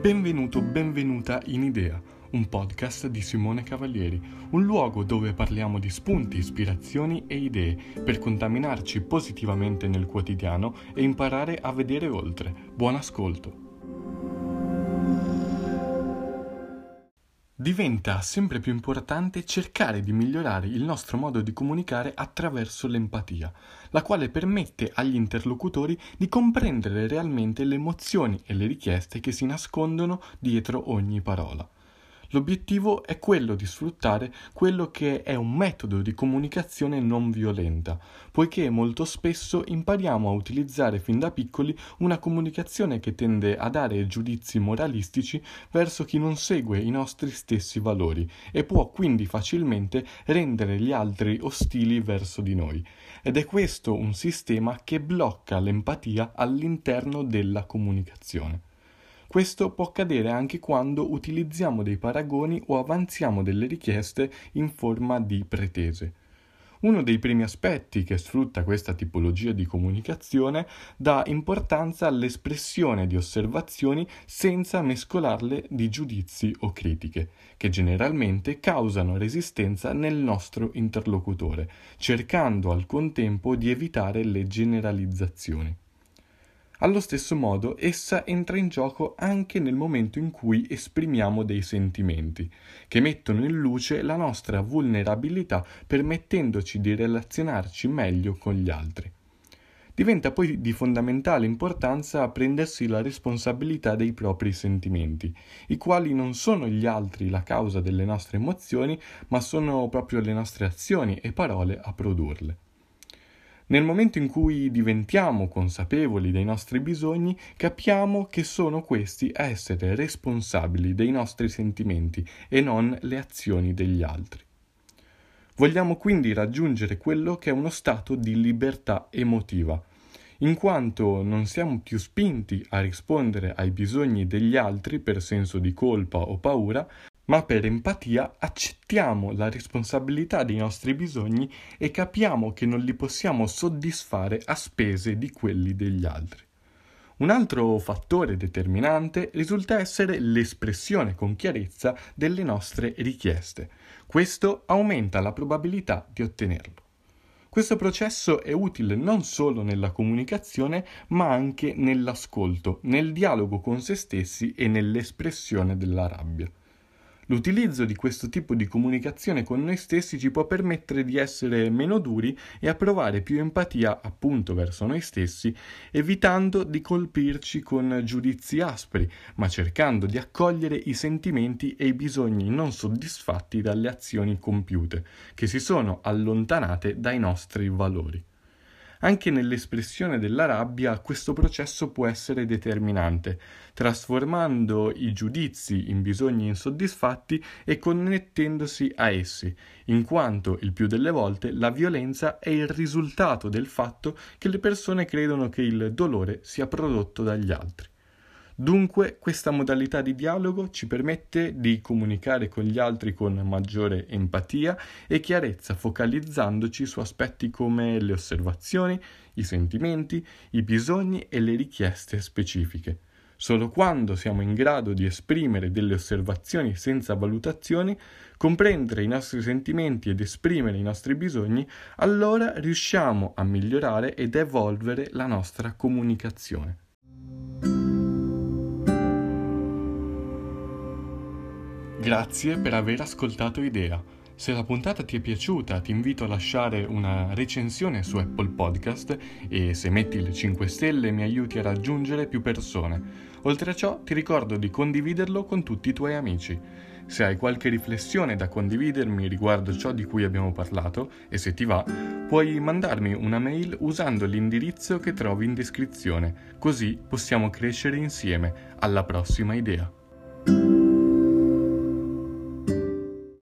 Benvenuto, benvenuta in Idea, un podcast di Simone Cavalieri, un luogo dove parliamo di spunti, ispirazioni e idee per contaminarci positivamente nel quotidiano e imparare a vedere oltre. Buon ascolto! Diventa sempre più importante cercare di migliorare il nostro modo di comunicare attraverso l'empatia, la quale permette agli interlocutori di comprendere realmente le emozioni e le richieste che si nascondono dietro ogni parola. L'obiettivo è quello di sfruttare quello che è un metodo di comunicazione non violenta, poiché molto spesso impariamo a utilizzare fin da piccoli una comunicazione che tende a dare giudizi moralistici verso chi non segue i nostri stessi valori e può quindi facilmente rendere gli altri ostili verso di noi. Ed è questo un sistema che blocca l'empatia all'interno della comunicazione. Questo può accadere anche quando utilizziamo dei paragoni o avanziamo delle richieste in forma di pretese. Uno dei primi aspetti che sfrutta questa tipologia di comunicazione dà importanza all'espressione di osservazioni senza mescolarle di giudizi o critiche, che generalmente causano resistenza nel nostro interlocutore, cercando al contempo di evitare le generalizzazioni. Allo stesso modo, essa entra in gioco anche nel momento in cui esprimiamo dei sentimenti, che mettono in luce la nostra vulnerabilità permettendoci di relazionarci meglio con gli altri. Diventa poi di fondamentale importanza prendersi la responsabilità dei propri sentimenti, i quali non sono gli altri la causa delle nostre emozioni, ma sono proprio le nostre azioni e parole a produrle. Nel momento in cui diventiamo consapevoli dei nostri bisogni, capiamo che sono questi a essere responsabili dei nostri sentimenti e non le azioni degli altri. Vogliamo quindi raggiungere quello che è uno stato di libertà emotiva, in quanto non siamo più spinti a rispondere ai bisogni degli altri per senso di colpa o paura, ma per empatia accettiamo la responsabilità dei nostri bisogni e capiamo che non li possiamo soddisfare a spese di quelli degli altri. Un altro fattore determinante risulta essere l'espressione con chiarezza delle nostre richieste. Questo aumenta la probabilità di ottenerlo. Questo processo è utile non solo nella comunicazione, ma anche nell'ascolto, nel dialogo con se stessi e nell'espressione della rabbia. L'utilizzo di questo tipo di comunicazione con noi stessi ci può permettere di essere meno duri e a provare più empatia appunto verso noi stessi, evitando di colpirci con giudizi aspri, ma cercando di accogliere i sentimenti e i bisogni non soddisfatti dalle azioni compiute, che si sono allontanate dai nostri valori. Anche nell'espressione della rabbia questo processo può essere determinante, trasformando i giudizi in bisogni insoddisfatti e connettendosi a essi, in quanto il più delle volte la violenza è il risultato del fatto che le persone credono che il dolore sia prodotto dagli altri. Dunque questa modalità di dialogo ci permette di comunicare con gli altri con maggiore empatia e chiarezza, focalizzandoci su aspetti come le osservazioni, i sentimenti, i bisogni e le richieste specifiche. Solo quando siamo in grado di esprimere delle osservazioni senza valutazioni, comprendere i nostri sentimenti ed esprimere i nostri bisogni, allora riusciamo a migliorare ed evolvere la nostra comunicazione. Grazie per aver ascoltato Idea. Se la puntata ti è piaciuta ti invito a lasciare una recensione su Apple Podcast e se metti le 5 stelle mi aiuti a raggiungere più persone. Oltre a ciò ti ricordo di condividerlo con tutti i tuoi amici. Se hai qualche riflessione da condividermi riguardo ciò di cui abbiamo parlato e se ti va, puoi mandarmi una mail usando l'indirizzo che trovi in descrizione, così possiamo crescere insieme. Alla prossima idea.